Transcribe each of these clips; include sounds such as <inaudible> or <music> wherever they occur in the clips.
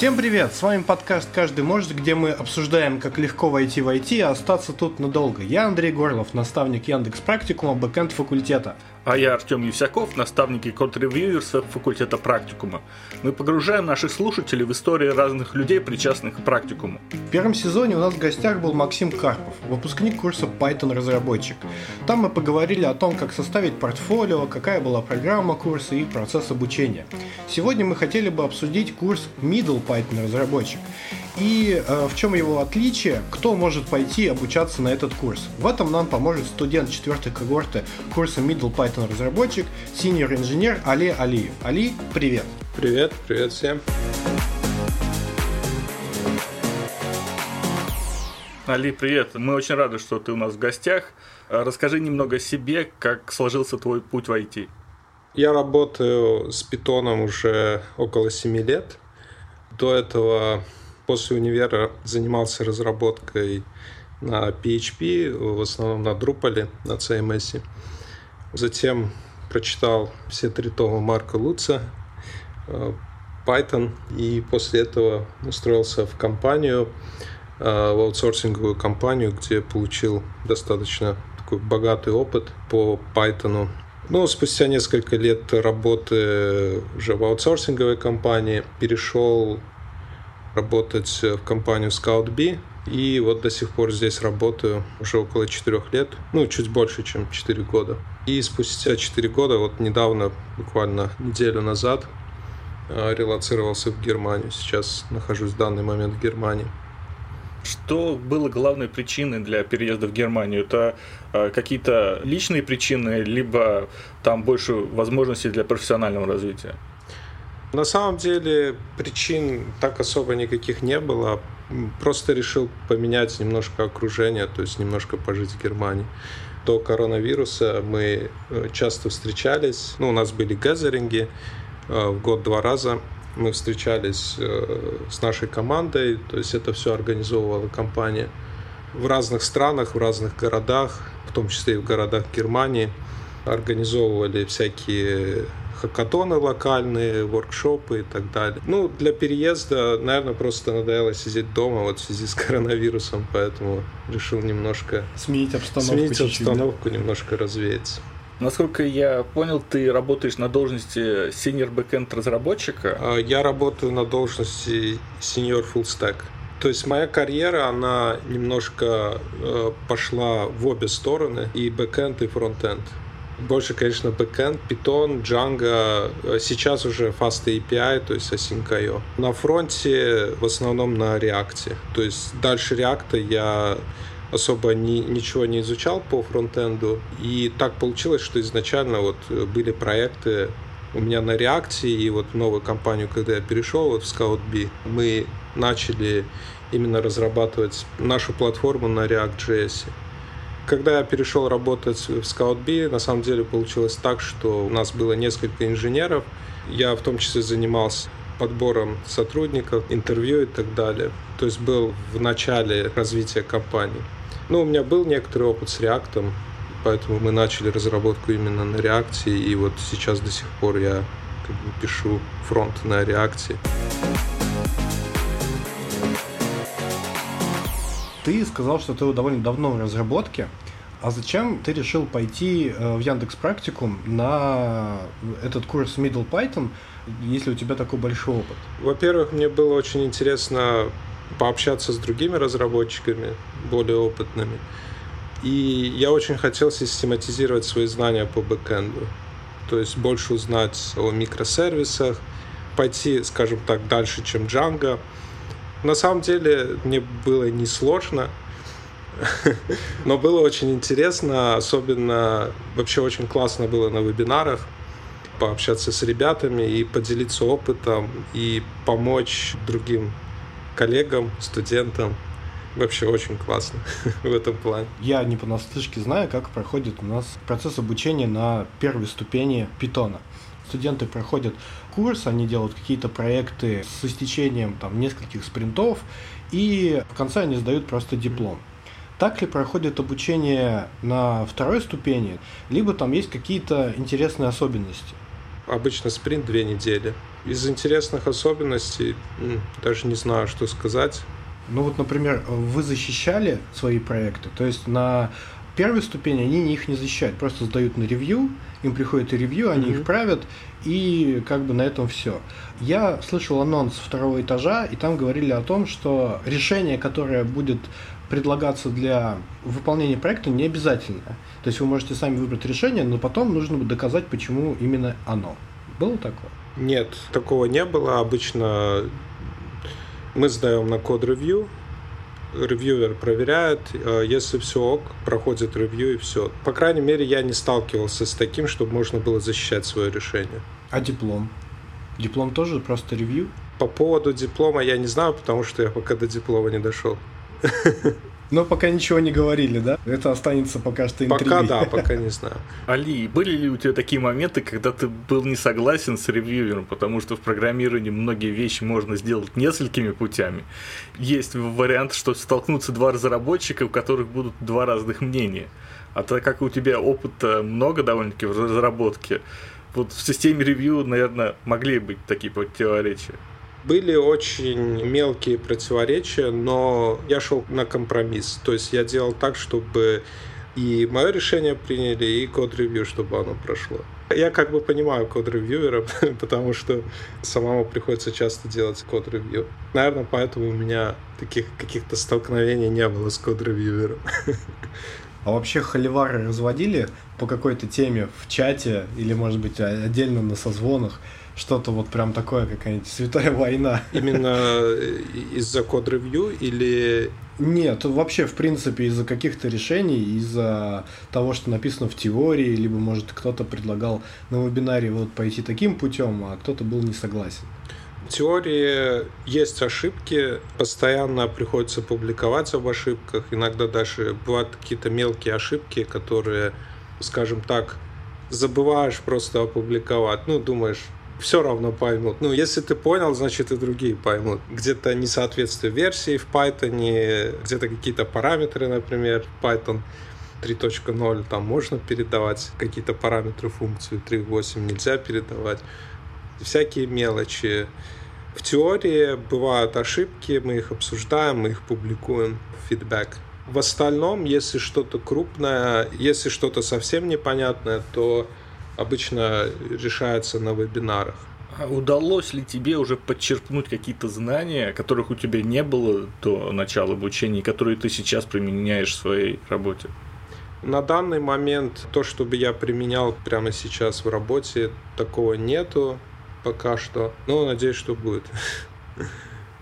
Всем привет! С вами подкаст «Каждый может», где мы обсуждаем, как легко войти в IT и остаться тут надолго. Я Андрей Горлов, наставник Яндекс Практикума, бэкэнд факультета. А я Артем Евсяков, наставник и код-ревьюер с факультета практикума. Мы погружаем наших слушателей в истории разных людей, причастных к практикуму. В первом сезоне у нас в гостях был Максим Карпов, выпускник курса Python разработчик. Там мы поговорили о том, как составить портфолио, какая была программа курса и процесс обучения. Сегодня мы хотели бы обсудить курс Middle Python разработчик и э, в чем его отличие, кто может пойти обучаться на этот курс. В этом нам поможет студент четвертой когорты курса Middle Python разработчик, senior инженер Али Алиев. Али, привет! Привет, привет всем! Али, привет! Мы очень рады, что ты у нас в гостях. Расскажи немного о себе, как сложился твой путь в IT. Я работаю с питоном уже около 7 лет. До этого после универа занимался разработкой на PHP, в основном на Drupal, на CMS. Затем прочитал все три тома Марка Луца, э, Python, и после этого устроился в компанию, э, в аутсорсинговую компанию, где получил достаточно такой богатый опыт по Python. Ну, спустя несколько лет работы уже в аутсорсинговой компании перешел работать в компанию ScoutB. И вот до сих пор здесь работаю уже около четырех лет, ну, чуть больше, чем четыре года. И спустя четыре года, вот недавно, буквально неделю назад, э, релацировался в Германию. Сейчас нахожусь в данный момент в Германии. Что было главной причиной для переезда в Германию? Это э, какие-то личные причины, либо там больше возможностей для профессионального развития? На самом деле причин так особо никаких не было. Просто решил поменять немножко окружение, то есть немножко пожить в Германии. До коронавируса мы э, часто встречались. Ну, у нас были газеринги э, в год два раза. Мы встречались э, с нашей командой, то есть это все организовывала компания в разных странах, в разных городах, в том числе и в городах Германии. Организовывали всякие хакатоны локальные, воркшопы и так далее. Ну, для переезда, наверное, просто надоело сидеть дома вот в связи с коронавирусом, поэтому решил немножко сменить обстановку, сменить обстановку немножко развеяться. Насколько я понял, ты работаешь на должности senior backend разработчика? А, я работаю на должности senior full stack. То есть моя карьера, она немножко э, пошла в обе стороны, и бэкенд, и фронтенд. Больше, конечно, backend, Python, Django, сейчас уже FastAPI, то есть AsyncIO. На фронте в основном на React. То есть дальше React я особо ни, ничего не изучал по фронтенду. И так получилось, что изначально вот были проекты у меня на React, и вот в новую компанию, когда я перешел вот в ScoutB, мы начали именно разрабатывать нашу платформу на React.js. Когда я перешел работать в ScoutB, на самом деле получилось так, что у нас было несколько инженеров. Я в том числе занимался подбором сотрудников, интервью и так далее. То есть был в начале развития компании. Ну, у меня был некоторый опыт с React, поэтому мы начали разработку именно на React, и вот сейчас до сих пор я как бы пишу фронт на React. Ты сказал, что ты довольно давно в разработке. А зачем ты решил пойти э, в Яндекс Практикум на этот курс Middle Python, если у тебя такой большой опыт? Во-первых, мне было очень интересно пообщаться с другими разработчиками, более опытными. И я очень хотел систематизировать свои знания по бэкэнду. То есть больше узнать о микросервисах, пойти, скажем так, дальше, чем Django. На самом деле мне было несложно, <laughs> но было очень интересно, особенно вообще очень классно было на вебинарах пообщаться с ребятами и поделиться опытом и помочь другим коллегам, студентам. Вообще очень классно <laughs> в этом плане. Я не понаслышке знаю, как проходит у нас процесс обучения на первой ступени питона студенты проходят курс, они делают какие-то проекты с истечением там нескольких спринтов, и в конце они сдают просто диплом. Так ли проходит обучение на второй ступени, либо там есть какие-то интересные особенности? обычно спринт две недели. Из интересных особенностей даже не знаю, что сказать. Ну вот, например, вы защищали свои проекты, то есть на первой ступени они их не защищают, просто сдают на ревью, им приходит ревью, они mm-hmm. их правят, и как бы на этом все. Я слышал анонс второго этажа, и там говорили о том, что решение, которое будет предлагаться для выполнения проекта, не обязательно. То есть вы можете сами выбрать решение, но потом нужно доказать, почему именно оно. Было такое? Нет, такого не было. Обычно мы сдаем на код-ревью, ревьюер проверяет, э, если все ок, проходит ревью и все. По крайней мере, я не сталкивался с таким, чтобы можно было защищать свое решение. А диплом? Диплом тоже просто ревью? По поводу диплома я не знаю, потому что я пока до диплома не дошел. <laughs> Но пока ничего не говорили, да? Это останется пока что интригой. Пока да, пока не знаю. <laughs> Али, были ли у тебя такие моменты, когда ты был не согласен с ревьюером, потому что в программировании многие вещи можно сделать несколькими путями. Есть вариант, что столкнутся два разработчика, у которых будут два разных мнения. А так как у тебя опыта много довольно-таки в разработке, вот в системе ревью, наверное, могли быть такие противоречия. Были очень мелкие противоречия, но я шел на компромисс. То есть я делал так, чтобы и мое решение приняли, и код-ревью, чтобы оно прошло. Я как бы понимаю код-ревьюера, <laughs> потому что самому приходится часто делать код-ревью. Наверное, поэтому у меня таких каких-то столкновений не было с код-ревьюером. <laughs> А вообще холивары разводили по какой-то теме в чате или, может быть, отдельно на созвонах? Что-то вот прям такое, какая-нибудь святая война. Именно э, из-за код-ревью или... Нет, вообще, в принципе, из-за каких-то решений, из-за того, что написано в теории, либо, может, кто-то предлагал на вебинаре вот пойти таким путем, а кто-то был не согласен. В теории есть ошибки, постоянно приходится публиковать об ошибках, иногда даже бывают какие-то мелкие ошибки, которые, скажем так, забываешь просто опубликовать. Ну, думаешь, все равно поймут. Ну, если ты понял, значит и другие поймут. Где-то несоответствие версии в Python, где-то какие-то параметры, например, Python 3.0, там можно передавать какие-то параметры функции, 3.8 нельзя передавать. Всякие мелочи. В теории бывают ошибки, мы их обсуждаем, мы их публикуем, фидбэк. В остальном, если что-то крупное, если что-то совсем непонятное, то обычно решается на вебинарах. А удалось ли тебе уже подчеркнуть какие-то знания, которых у тебя не было до начала обучения, которые ты сейчас применяешь в своей работе? На данный момент то, чтобы я применял прямо сейчас в работе, такого нету пока что. Но надеюсь, что будет.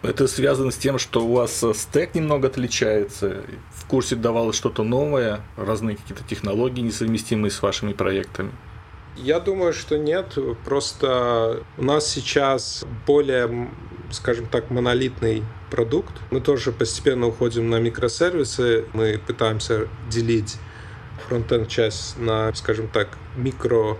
Это связано с тем, что у вас стек немного отличается. В курсе давалось что-то новое, разные какие-то технологии, несовместимые с вашими проектами. Я думаю, что нет. Просто у нас сейчас более, скажем так, монолитный продукт. Мы тоже постепенно уходим на микросервисы. Мы пытаемся делить фронтенд часть на, скажем так, микро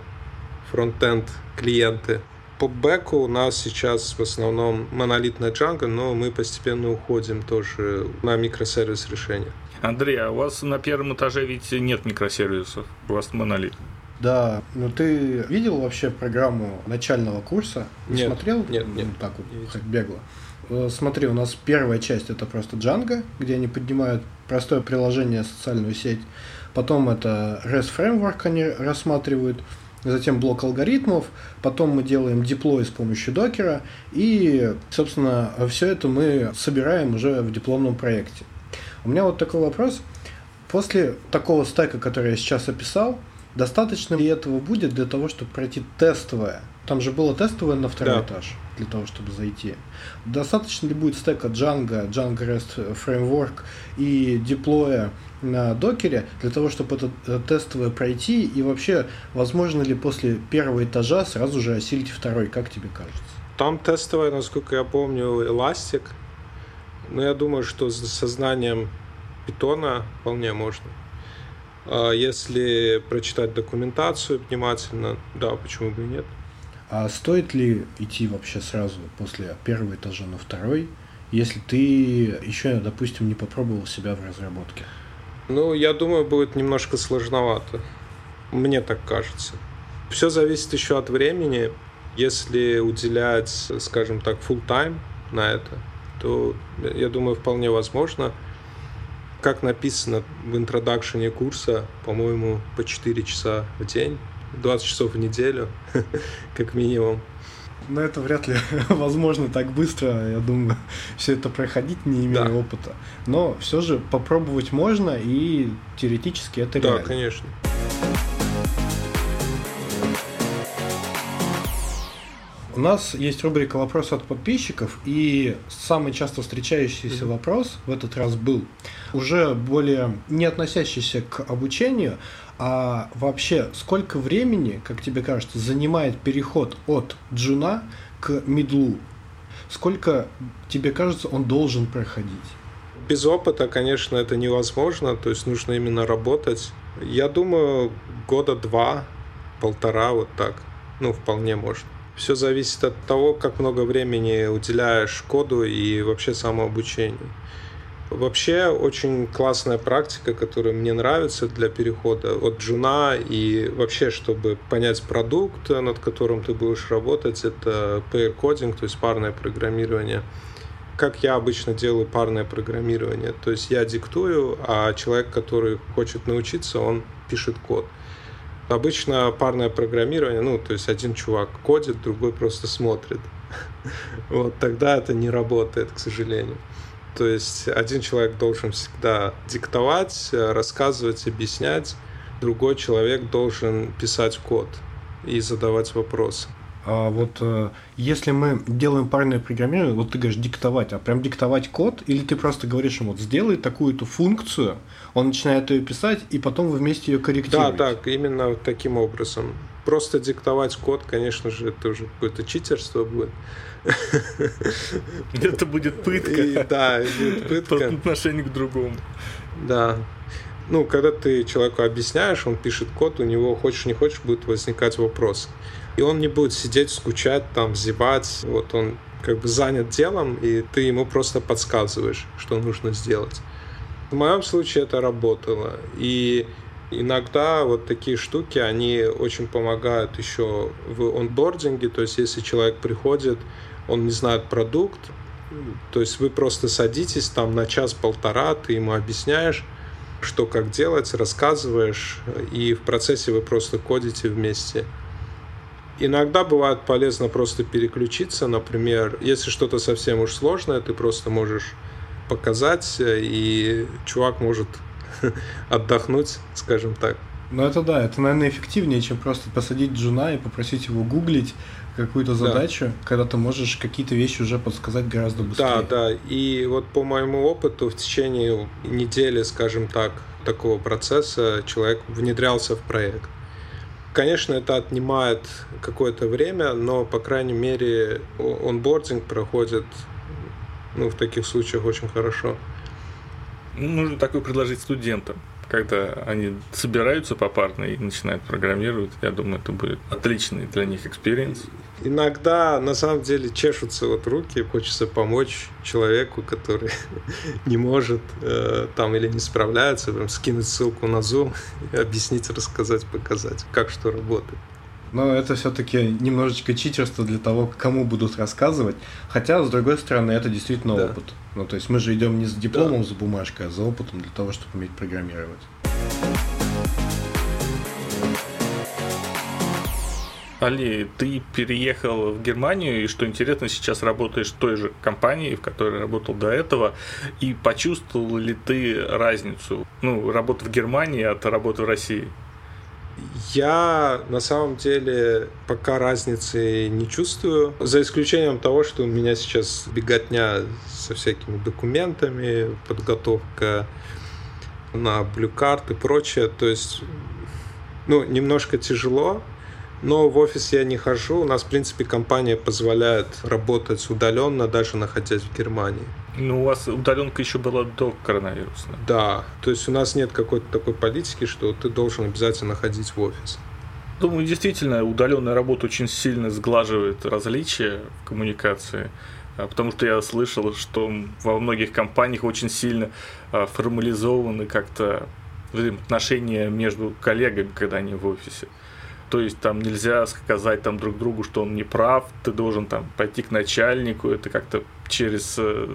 фронтенд клиенты. По бэку у нас сейчас в основном монолитная Django, но мы постепенно уходим тоже на микросервис решения. Андрей, а у вас на первом этаже ведь нет микросервисов, у вас монолит. Да, ну ты видел вообще программу начального курса? Не нет, смотрел? Нет, нет. Ну, так вот, нет. бегло. Э, смотри, у нас первая часть это просто Django, где они поднимают простое приложение, социальную сеть. Потом это REST Framework они рассматривают. Затем блок алгоритмов. Потом мы делаем деплой с помощью докера. И, собственно, все это мы собираем уже в дипломном проекте. У меня вот такой вопрос. После такого стека, который я сейчас описал, Достаточно ли этого будет для того, чтобы пройти тестовое? Там же было тестовое на второй да. этаж для того, чтобы зайти. Достаточно ли будет стека Django, Django REST Framework и деплоя на докере для того, чтобы это э, тестовое пройти? И вообще, возможно ли после первого этажа сразу же осилить второй? Как тебе кажется? Там тестовое, насколько я помню, Elastic. Но я думаю, что с сознанием питона вполне можно. А если прочитать документацию внимательно, да, почему бы и нет. А стоит ли идти вообще сразу после первого этажа на второй, если ты еще, допустим, не попробовал себя в разработке? Ну, я думаю, будет немножко сложновато. Мне так кажется. Все зависит еще от времени. Если уделять, скажем так, full time на это, то, я думаю, вполне возможно. Как написано в интродакшене курса, по-моему, по 4 часа в день, 20 часов в неделю, <laughs> как минимум. Но это вряд ли <laughs> возможно так быстро, я думаю, <laughs> все это проходить, не имея да. опыта. Но все же попробовать можно, и теоретически это да, реально. Да, конечно. У нас есть рубрика «Вопрос от подписчиков», и самый часто встречающийся mm-hmm. вопрос в этот раз был уже более не относящийся к обучению, а вообще сколько времени, как тебе кажется, занимает переход от джуна к медлу? Сколько, тебе кажется, он должен проходить? Без опыта, конечно, это невозможно, то есть нужно именно работать. Я думаю, года два, полтора, вот так. Ну, вполне можно. Все зависит от того, как много времени уделяешь коду и вообще самообучению. Вообще очень классная практика, которая мне нравится для перехода от джуна и вообще, чтобы понять продукт, над которым ты будешь работать, это pair coding, то есть парное программирование. Как я обычно делаю парное программирование, то есть я диктую, а человек, который хочет научиться, он пишет код. Обычно парное программирование, ну, то есть один чувак кодит, другой просто смотрит. <laughs> Вот тогда это не работает, к сожалению. То есть один человек должен всегда диктовать, рассказывать, объяснять, другой человек должен писать код и задавать вопросы. А вот э, если мы делаем парное программирование, вот ты говоришь диктовать, а прям диктовать код, или ты просто говоришь ему, вот сделай такую-то функцию, он начинает ее писать, и потом вы вместе ее корректируете? Да, так, именно таким образом. Просто диктовать код, конечно же, это уже какое-то читерство будет. <laughs> Это будет пытка. И, да, будет <laughs> пытка. По отношению к другому. Да. Ну, когда ты человеку объясняешь, он пишет код, у него, хочешь не хочешь, будет возникать вопрос. И он не будет сидеть, скучать, там, зевать. Вот он как бы занят делом, и ты ему просто подсказываешь, что нужно сделать. В моем случае это работало. И иногда вот такие штуки, они очень помогают еще в онбординге. То есть если человек приходит, он не знает продукт, то есть вы просто садитесь там на час-полтора, ты ему объясняешь, что как делать, рассказываешь, и в процессе вы просто кодите вместе. Иногда бывает полезно просто переключиться, например, если что-то совсем уж сложное, ты просто можешь показать, и чувак может <laughs> отдохнуть, скажем так. Ну это да, это, наверное, эффективнее, чем просто посадить джуна и попросить его гуглить какую-то задачу, да. когда ты можешь какие-то вещи уже подсказать гораздо быстрее. Да, да. И вот по моему опыту в течение недели, скажем так, такого процесса человек внедрялся в проект. Конечно, это отнимает какое-то время, но, по крайней мере, онбординг проходит ну, в таких случаях очень хорошо. Нужно такое предложить студентам когда они собираются попарно и начинают программировать, я думаю, это будет отличный для них experience. Иногда, на самом деле, чешутся вот руки, хочется помочь человеку, который <laughs> не может э, там или не справляется, прям скинуть ссылку на Zoom, объяснить, рассказать, показать, как что работает. Но это все-таки немножечко читерство для того, кому будут рассказывать. Хотя, с другой стороны, это действительно да. опыт. Ну, то есть мы же идем не с дипломом, да. с бумажкой, а за опытом для того, чтобы уметь программировать. Али, ты переехал в Германию, и что интересно, сейчас работаешь в той же компании, в которой работал до этого, и почувствовал ли ты разницу, ну, работы в Германии от работы в России? Я на самом деле пока разницы не чувствую, за исключением того, что у меня сейчас беготня со всякими документами, подготовка на блюкарт и прочее. То есть, ну, немножко тяжело, но в офис я не хожу. У нас, в принципе, компания позволяет работать удаленно, даже находясь в Германии. Ну, у вас удаленка еще была до коронавируса. Да, то есть у нас нет какой-то такой политики, что ты должен обязательно ходить в офис. Думаю, действительно, удаленная работа очень сильно сглаживает различия в коммуникации, а, потому что я слышал, что во многих компаниях очень сильно а, формализованы как-то отношения между коллегами, когда они в офисе. То есть там нельзя сказать там друг другу, что он не прав, ты должен там пойти к начальнику, это как-то через э,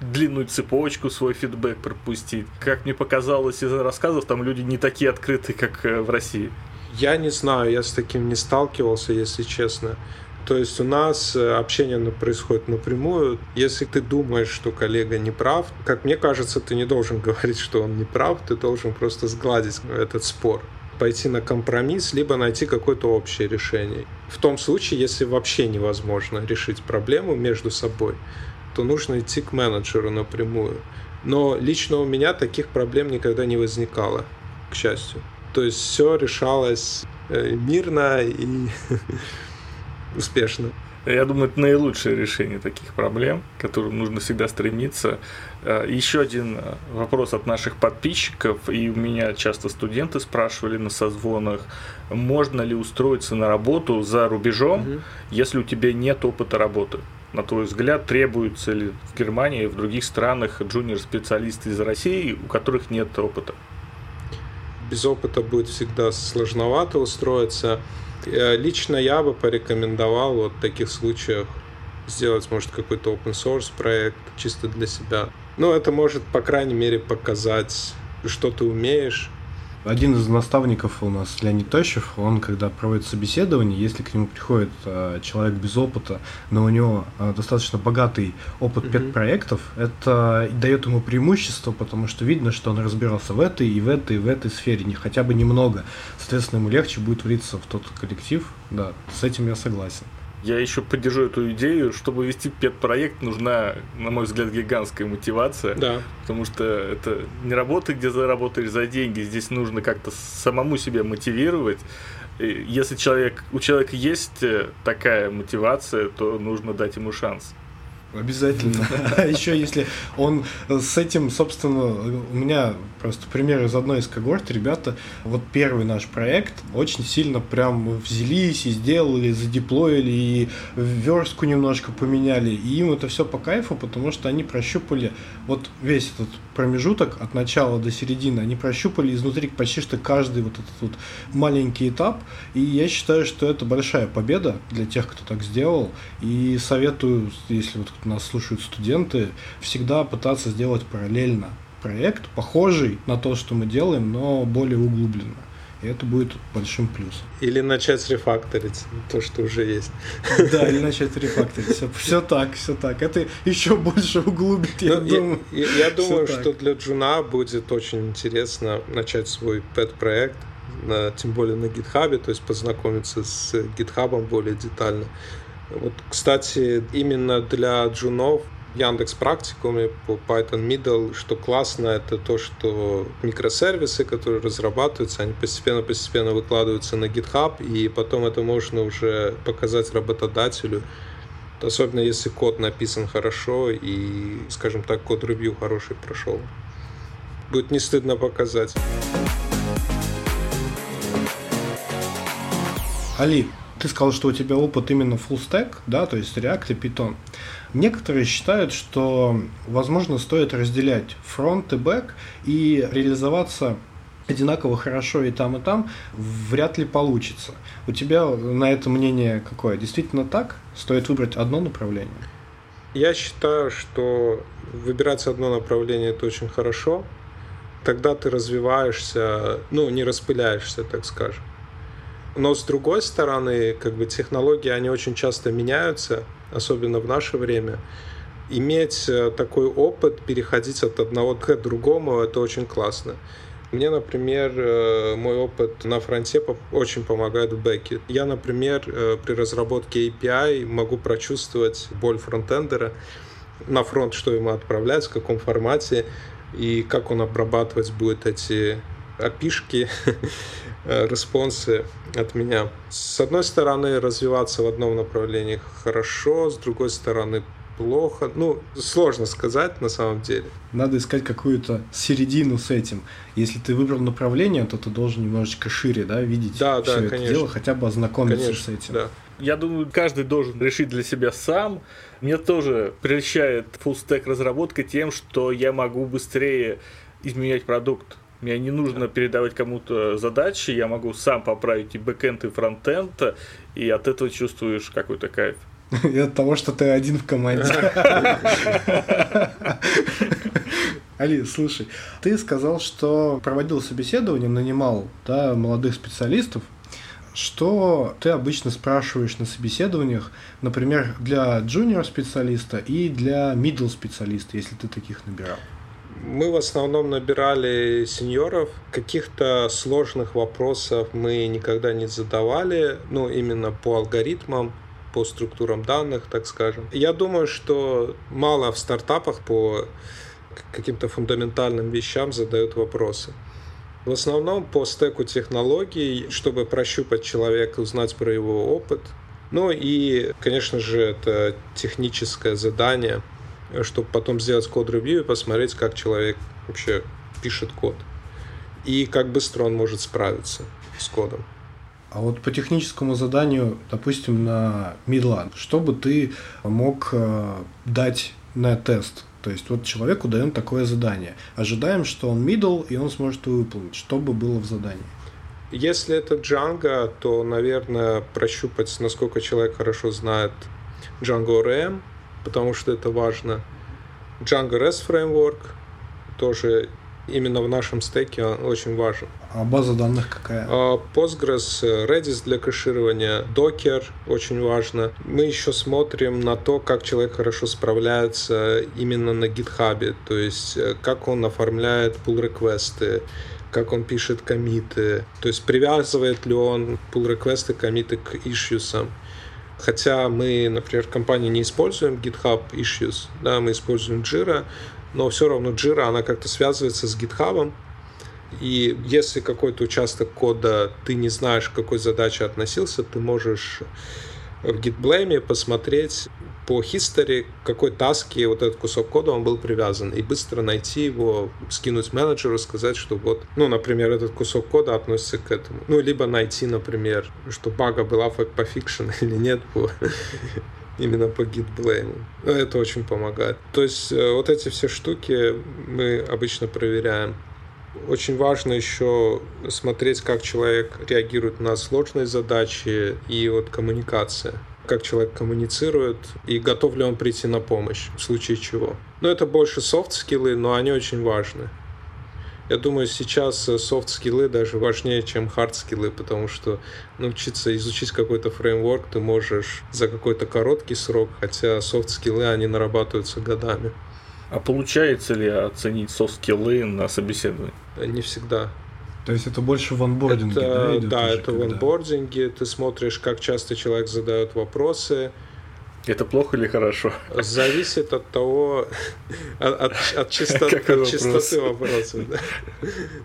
длинную цепочку свой фидбэк пропустить. Как мне показалось из рассказов, там люди не такие открытые, как э, в России. Я не знаю, я с таким не сталкивался, если честно. То есть у нас э, общение происходит напрямую. Если ты думаешь, что коллега не прав, как мне кажется, ты не должен <laughs> говорить, что он не прав, ты должен просто сгладить этот спор пойти на компромисс, либо найти какое-то общее решение. В том случае, если вообще невозможно решить проблему между собой, то нужно идти к менеджеру напрямую. Но лично у меня таких проблем никогда не возникало, к счастью. То есть все решалось э, мирно и <laughs> успешно. Я думаю, это наилучшее решение таких проблем, к которым нужно всегда стремиться. Э, Еще один э, вопрос от наших подписчиков, и у меня часто студенты спрашивали на созвонах, можно ли устроиться на работу за рубежом, угу. если у тебя нет опыта работы? На твой взгляд, требуются ли в Германии и в других странах джуниор-специалисты из России, у которых нет опыта? Без опыта будет всегда сложновато устроиться. Э, лично я бы порекомендовал вот в таких случаях сделать, может, какой-то open source проект чисто для себя. Ну, это может, по крайней мере, показать, что ты умеешь, один из наставников у нас, Леонид Тощев, он, когда проводит собеседование, если к нему приходит э, человек без опыта, но у него э, достаточно богатый опыт mm-hmm. педпроектов, это дает ему преимущество, потому что видно, что он разбирался в этой и в этой и в этой сфере, не хотя бы немного. Соответственно, ему легче будет влиться в тот коллектив. Да, с этим я согласен. Я еще поддержу эту идею. Чтобы вести пет-проект, нужна, на мой взгляд, гигантская мотивация. Да. Потому что это не работа, где заработаешь за деньги. Здесь нужно как-то самому себя мотивировать. Если человек, у человека есть э, такая мотивация, то нужно дать ему шанс. Обязательно. <laughs> Еще если он с этим, собственно, у меня просто пример из одной из когорт, ребята, вот первый наш проект очень сильно прям взялись и сделали, задеплоили, и верстку немножко поменяли, и им это все по кайфу, потому что они прощупали вот весь этот промежуток от начала до середины, они прощупали изнутри почти что каждый вот этот вот маленький этап, и я считаю, что это большая победа для тех, кто так сделал, и советую, если вот нас слушают студенты, всегда пытаться сделать параллельно проект, похожий на то, что мы делаем, но более углубленно. И это будет большим плюсом. Или начать рефакторить то, что уже есть. Да, или начать рефакторить. Все, все так, все так. Это еще больше углубит, я Но думаю. Я, я, я думаю, что для Джуна будет очень интересно начать свой pet-проект, тем более на гитхабе, то есть познакомиться с гитхабом более детально. Вот, кстати, именно для джунов Яндекс практикуме по Python Middle, что классно, это то, что микросервисы, которые разрабатываются, они постепенно-постепенно выкладываются на GitHub, и потом это можно уже показать работодателю, особенно если код написан хорошо и, скажем так, код-ревью хороший прошел. Будет не стыдно показать. Али, ты сказал, что у тебя опыт именно full stack, да, то есть React и Python. Некоторые считают, что, возможно, стоит разделять фронт и бэк и реализоваться одинаково хорошо и там, и там вряд ли получится. У тебя на это мнение какое? Действительно так? Стоит выбрать одно направление? Я считаю, что выбирать одно направление это очень хорошо. Тогда ты развиваешься, ну, не распыляешься, так скажем. Но с другой стороны, как бы технологии, они очень часто меняются, особенно в наше время. Иметь э, такой опыт, переходить от одного к другому, это очень классно. Мне, например, э, мой опыт на фронте очень помогает в бэке. Я, например, э, при разработке API могу прочувствовать боль фронтендера на фронт, что ему отправлять, в каком формате и как он обрабатывать будет эти API шки, <laughs> э, респонсы от меня. С одной стороны, развиваться в одном направлении хорошо, с другой стороны, плохо. Ну, сложно сказать на самом деле. Надо искать какую-то середину с этим. Если ты выбрал направление, то ты должен немножечко шире, да, видеть да, все да, это конечно. дело, хотя бы ознакомиться конечно, с этим. Да. Я думаю, каждый должен решить для себя сам. Мне тоже прельщает stack разработка тем, что я могу быстрее изменять продукт Мне не нужно передавать кому-то задачи, я могу сам поправить и бэкэнд, и фронтенд, и от этого чувствуешь какой-то кайф. И от того, что ты один в команде. Али, слушай, ты сказал, что проводил собеседование, нанимал да, молодых специалистов. Что ты обычно спрашиваешь на собеседованиях, например, для джуниор специалиста и для middle специалиста, если ты таких набирал? Мы в основном набирали сеньоров. Каких-то сложных вопросов мы никогда не задавали, ну, именно по алгоритмам по структурам данных, так скажем. Я думаю, что мало в стартапах по каким-то фундаментальным вещам задают вопросы. В основном по стеку технологий, чтобы прощупать человека, узнать про его опыт. Ну и, конечно же, это техническое задание, чтобы потом сделать код-ревью и посмотреть, как человек вообще пишет код. И как быстро он может справиться с кодом. А вот по техническому заданию, допустим, на Midland, что бы ты мог э, дать на тест? То есть вот человеку даем такое задание. Ожидаем, что он middle, и он сможет его выполнить. Что бы было в задании? Если это Django, то, наверное, прощупать, насколько человек хорошо знает Django RM, потому что это важно. Django REST Framework тоже именно в нашем стеке он очень важен. А база данных какая? А, Postgres, Redis для кэширования, Docker очень важно. Мы еще смотрим на то, как человек хорошо справляется именно на GitHub, то есть э, как он оформляет pull реквесты как он пишет комиты, то есть привязывает ли он pull реквесты комиты к issues. Хотя мы, например, в компании не используем GitHub Issues, да, мы используем Jira, но все равно Jira, она как-то связывается с GitHub, и если какой-то участок кода ты не знаешь, к какой задаче относился, ты можешь в git blame посмотреть по history, какой таске вот этот кусок кода он был привязан, и быстро найти его, скинуть менеджеру, сказать, что вот, ну, например, этот кусок кода относится к этому. Ну, либо найти, например, что бага была пофикшена <laughs> или нет по <laughs> именно по git blame. Это очень помогает. То есть э, вот эти все штуки мы обычно проверяем. Очень важно еще смотреть, как человек реагирует на сложные задачи и вот коммуникация как человек коммуницирует и готов ли он прийти на помощь в случае чего. Но это больше софт-скиллы, но они очень важны. Я думаю, сейчас софт-скиллы даже важнее, чем хард-скиллы, потому что научиться изучить какой-то фреймворк ты можешь за какой-то короткий срок, хотя софт-скиллы, они нарабатываются годами. А получается ли оценить софт-скиллы на собеседовании? Не всегда. То есть это больше в онбординге, это, да? Идет да, это когда... в онбординге. Ты смотришь, как часто человек задает вопросы. Это плохо или хорошо? Зависит от того, <laughs> от, от, от, частоты, от частоты вопроса. Да.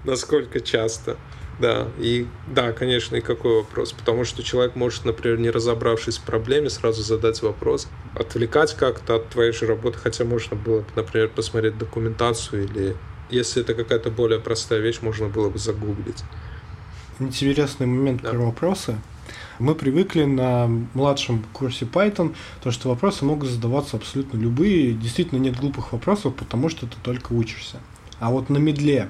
Насколько часто. Да, и да, конечно, и какой вопрос. Потому что человек может, например, не разобравшись в проблеме, сразу задать вопрос, отвлекать как-то от твоей же работы, хотя можно было, например, посмотреть документацию или если это какая-то более простая вещь, можно было бы загуглить. Интересный момент да. про вопросы. Мы привыкли на младшем курсе Python, то, что вопросы могут задаваться абсолютно любые. Действительно нет глупых вопросов, потому что ты только учишься. А вот на медле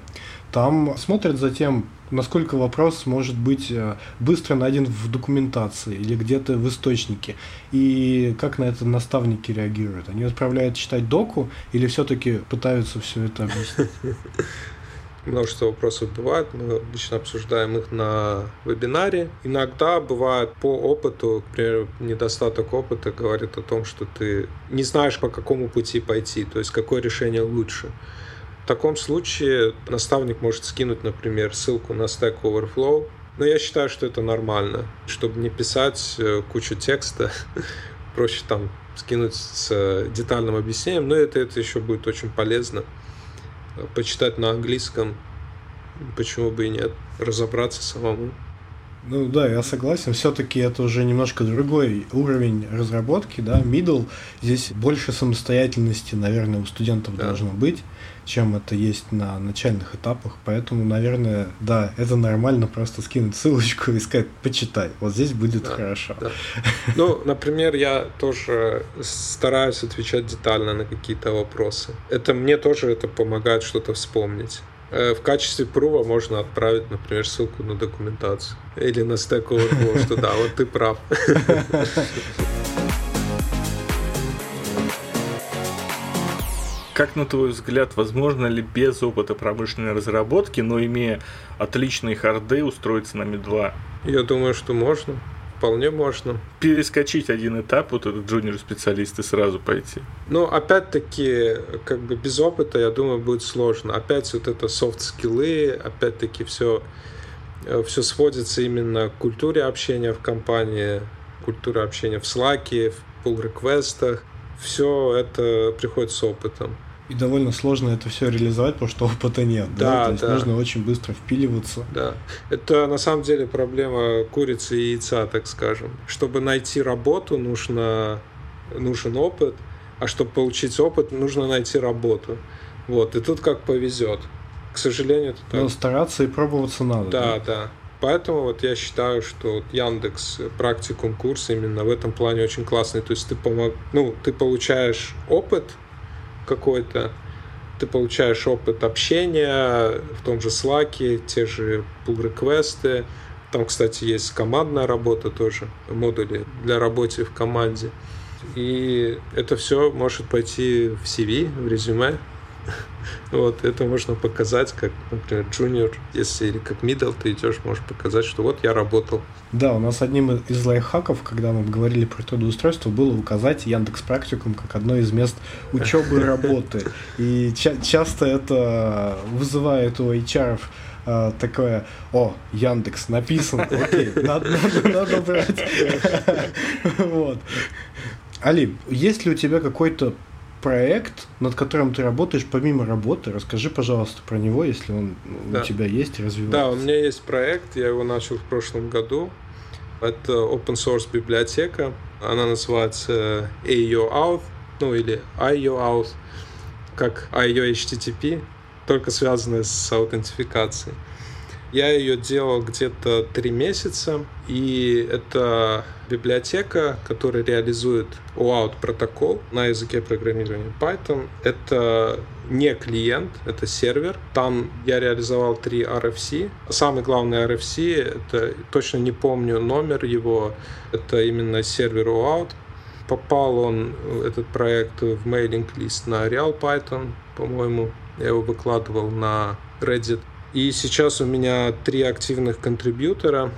там смотрят за тем, насколько вопрос может быть э, быстро найден в документации или где-то в источнике, и как на это наставники реагируют. Они отправляют читать доку или все-таки пытаются все это объяснить? Множество вопросов бывает, мы обычно обсуждаем их на вебинаре. Иногда бывает по опыту, например, недостаток опыта говорит о том, что ты не знаешь, по какому пути пойти, то есть какое решение лучше. В таком случае наставник может скинуть, например, ссылку на Stack Overflow, но я считаю, что это нормально. Чтобы не писать э, кучу текста, <laughs> проще там скинуть с детальным объяснением, но это, это еще будет очень полезно. Почитать на английском, почему бы и нет, разобраться самому. Ну да, я согласен. Все-таки это уже немножко другой уровень разработки, да, middle. Здесь больше самостоятельности, наверное, у студентов да. должно быть чем это есть на начальных этапах. Поэтому, наверное, да, это нормально просто скинуть ссылочку и сказать, почитай, вот здесь будет да, хорошо. Да. <laughs> Ну, например, я тоже стараюсь отвечать детально на какие-то вопросы. Это мне тоже это помогает что-то вспомнить. Э, в качестве прува можно отправить, например, ссылку на документацию. Или на Stack Overflow, что да, вот ты прав. Как, на твой взгляд, возможно ли без опыта промышленной разработки, но имея отличные харды, устроиться на Ми-2? Я думаю, что можно. Вполне можно. Перескочить один этап, вот этот джуниор-специалист и сразу пойти. Ну, опять-таки, как бы без опыта, я думаю, будет сложно. Опять вот это софт-скиллы, опять-таки все, э, все сводится именно к культуре общения в компании, культуре общения в Slack, в pull-реквестах. Все это приходит с опытом. И довольно сложно это все реализовать, потому что опыта нет. Да, да? То есть да. нужно очень быстро впиливаться. Да. Это на самом деле проблема курицы и яйца, так скажем. Чтобы найти работу, нужно, нужен опыт, а чтобы получить опыт, нужно найти работу. Вот. И тут как повезет. К сожалению, это так. Но стараться и пробоваться надо. Да, да. да. Поэтому вот я считаю, что вот Яндекс практикум курс именно в этом плане очень классный. То есть ты, помог... ну, ты получаешь опыт, какой-то, ты получаешь опыт общения в том же Slack, те же pull реквесты Там, кстати, есть командная работа тоже, модули для работы в команде. И это все может пойти в CV, в резюме. <laughs> Вот, это можно показать, как, например, junior, если или как middle ты идешь, можешь показать, что вот я работал. Да, у нас одним из лайфхаков, когда мы говорили про трудоустройство, было указать Яндекс Практикум как одно из мест учебы и <laughs> работы. И ча- часто это вызывает у HR а, такое, о, Яндекс, написано, окей, <laughs> надо, надо, надо брать. Вот. Али, есть ли у тебя какой-то проект, над которым ты работаешь помимо работы. Расскажи, пожалуйста, про него, если он да. у тебя есть и развивается. Да, у меня есть проект, я его начал в прошлом году. Это open source библиотека. Она называется AIO Auth, ну или IO Auth, как IO HTTP, только связанная с аутентификацией. Я ее делал где-то три месяца, и это библиотека, которая реализует OAuth протокол на языке программирования Python. Это не клиент, это сервер. Там я реализовал три RFC. Самый главный RFC, это точно не помню номер его, это именно сервер OAuth. Попал он, этот проект, в мейлинг-лист на Real Python, по-моему. Я его выкладывал на Reddit. И сейчас у меня три активных контрибьютора.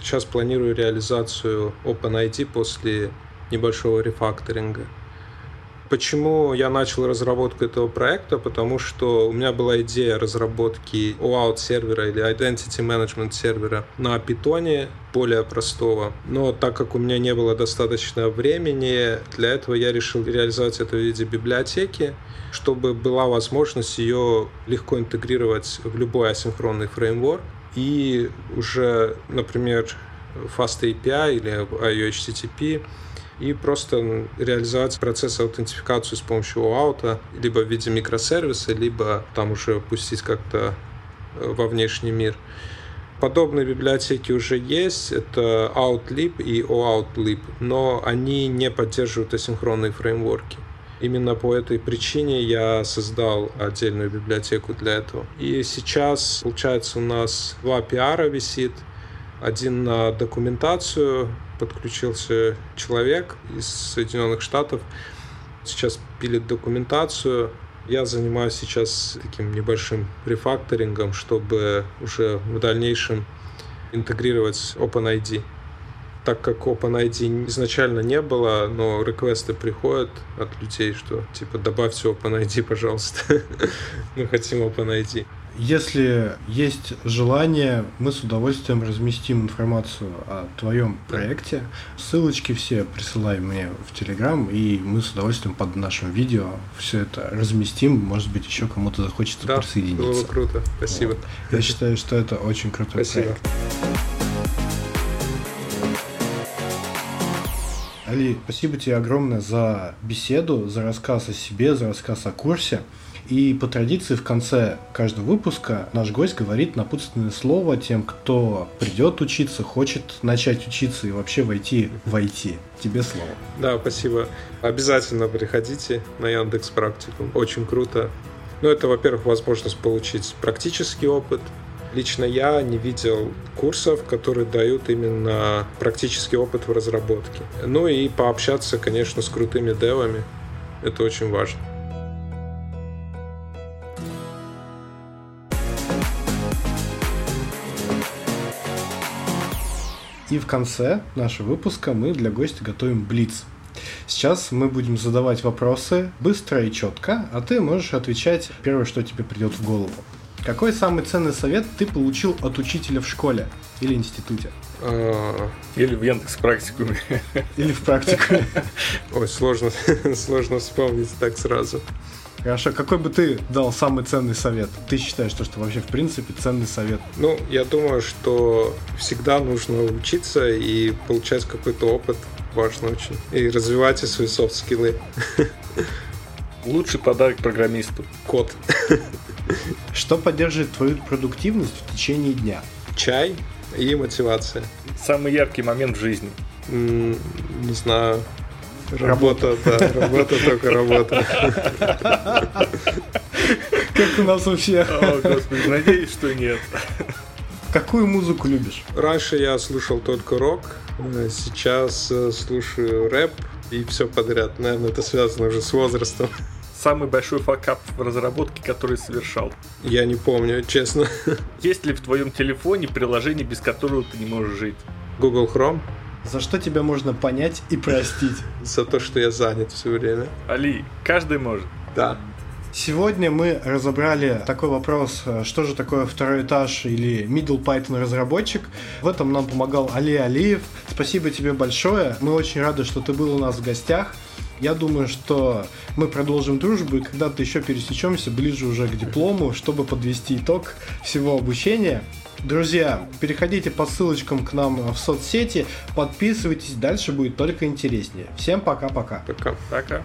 Сейчас планирую реализацию OpenID после небольшого рефакторинга. Почему я начал разработку этого проекта? Потому что у меня была идея разработки OAuth сервера или Identity Management сервера на питоне более простого. Но так как у меня не было достаточно времени, для этого я решил реализовать это в виде библиотеки, чтобы была возможность ее легко интегрировать в любой асинхронный фреймворк. И уже, например, Fast API или IOHTTP и просто реализовать процесс аутентификации с помощью OAuth, либо в виде микросервиса, либо там уже пустить как-то э, во внешний мир. Подобные библиотеки уже есть, это OutLib и OAuthLib, но они не поддерживают асинхронные фреймворки. Именно по этой причине я создал отдельную библиотеку для этого. И сейчас, получается, у нас два пиара висит. Один на документацию, подключился человек из Соединенных Штатов. Сейчас пилит документацию. Я занимаюсь сейчас таким небольшим рефакторингом, чтобы уже в дальнейшем интегрировать OpenID. Так как OpenID изначально не было, но реквесты приходят от людей, что типа добавьте OpenID, пожалуйста. <laughs> Мы хотим OpenID. Если есть желание, мы с удовольствием разместим информацию о твоем проекте. Ссылочки все присылай мне в Телеграм, и мы с удовольствием под нашим видео все это разместим. Может быть, еще кому-то захочется да, присоединиться. Было круто. Спасибо. Вот. Я считаю, что это очень крутой Спасибо. проект. Али, спасибо тебе огромное за беседу, за рассказ о себе, за рассказ о курсе. И по традиции в конце каждого выпуска наш гость говорит напутственное слово тем, кто придет учиться, хочет начать учиться и вообще войти в IT. Тебе слово. Да, спасибо. Обязательно приходите на Яндекс Практикум. Очень круто. Ну, это, во-первых, возможность получить практический опыт. Лично я не видел курсов, которые дают именно практический опыт в разработке. Ну и пообщаться, конечно, с крутыми девами. Это очень важно. И в конце нашего выпуска мы для гостя готовим блиц. Сейчас мы будем задавать вопросы быстро и четко, а ты можешь отвечать первое, что тебе придет в голову. Какой самый ценный совет ты получил от учителя в школе или институте? А, Или в Яндекс практикуме. Или в практике? <laughs> Ой, сложно, <laughs> сложно вспомнить так сразу. Хорошо, какой бы ты дал самый ценный совет? Ты считаешь, что, что вообще в принципе ценный совет? Ну, я думаю, что всегда нужно учиться и получать какой-то опыт. Важно очень. И развивать свои софт-скиллы. <laughs> Лучший подарок программисту. Код. Что поддерживает твою продуктивность в течение дня? Чай и мотивация. Самый яркий момент в жизни. М, Не знаю. Работа, да, <laughs> работа, только работа. Как у нас всех. О, господи, надеюсь, что нет. Какую музыку любишь? Раньше я слушал только рок, э, сейчас э, слушаю рэп и все подряд. Наверное, это связано уже с возрастом. Самый большой факап в разработке, который совершал. Я не помню, честно. <laughs> Есть ли в твоем телефоне приложение, без которого ты не можешь жить? Google Chrome За что тебя можно понять и простить? <laughs> за то, что я занят все время. Али, каждый может. Да. Сегодня мы разобрали такой вопрос, э, что же такое второй этаж или middle Python разработчик. В этом нам помогал Али Алиев. Спасибо тебе большое. Мы очень рады, что ты был у нас в гостях. Я думаю, что мы продолжим дружбу и когда-то еще пересечемся ближе уже к диплому, чтобы подвести итог всего обучения. Друзья, переходите по ссылочкам к нам в соцсети, подписывайтесь, дальше будет только интереснее. Всем пока-пока. Пока. Пока.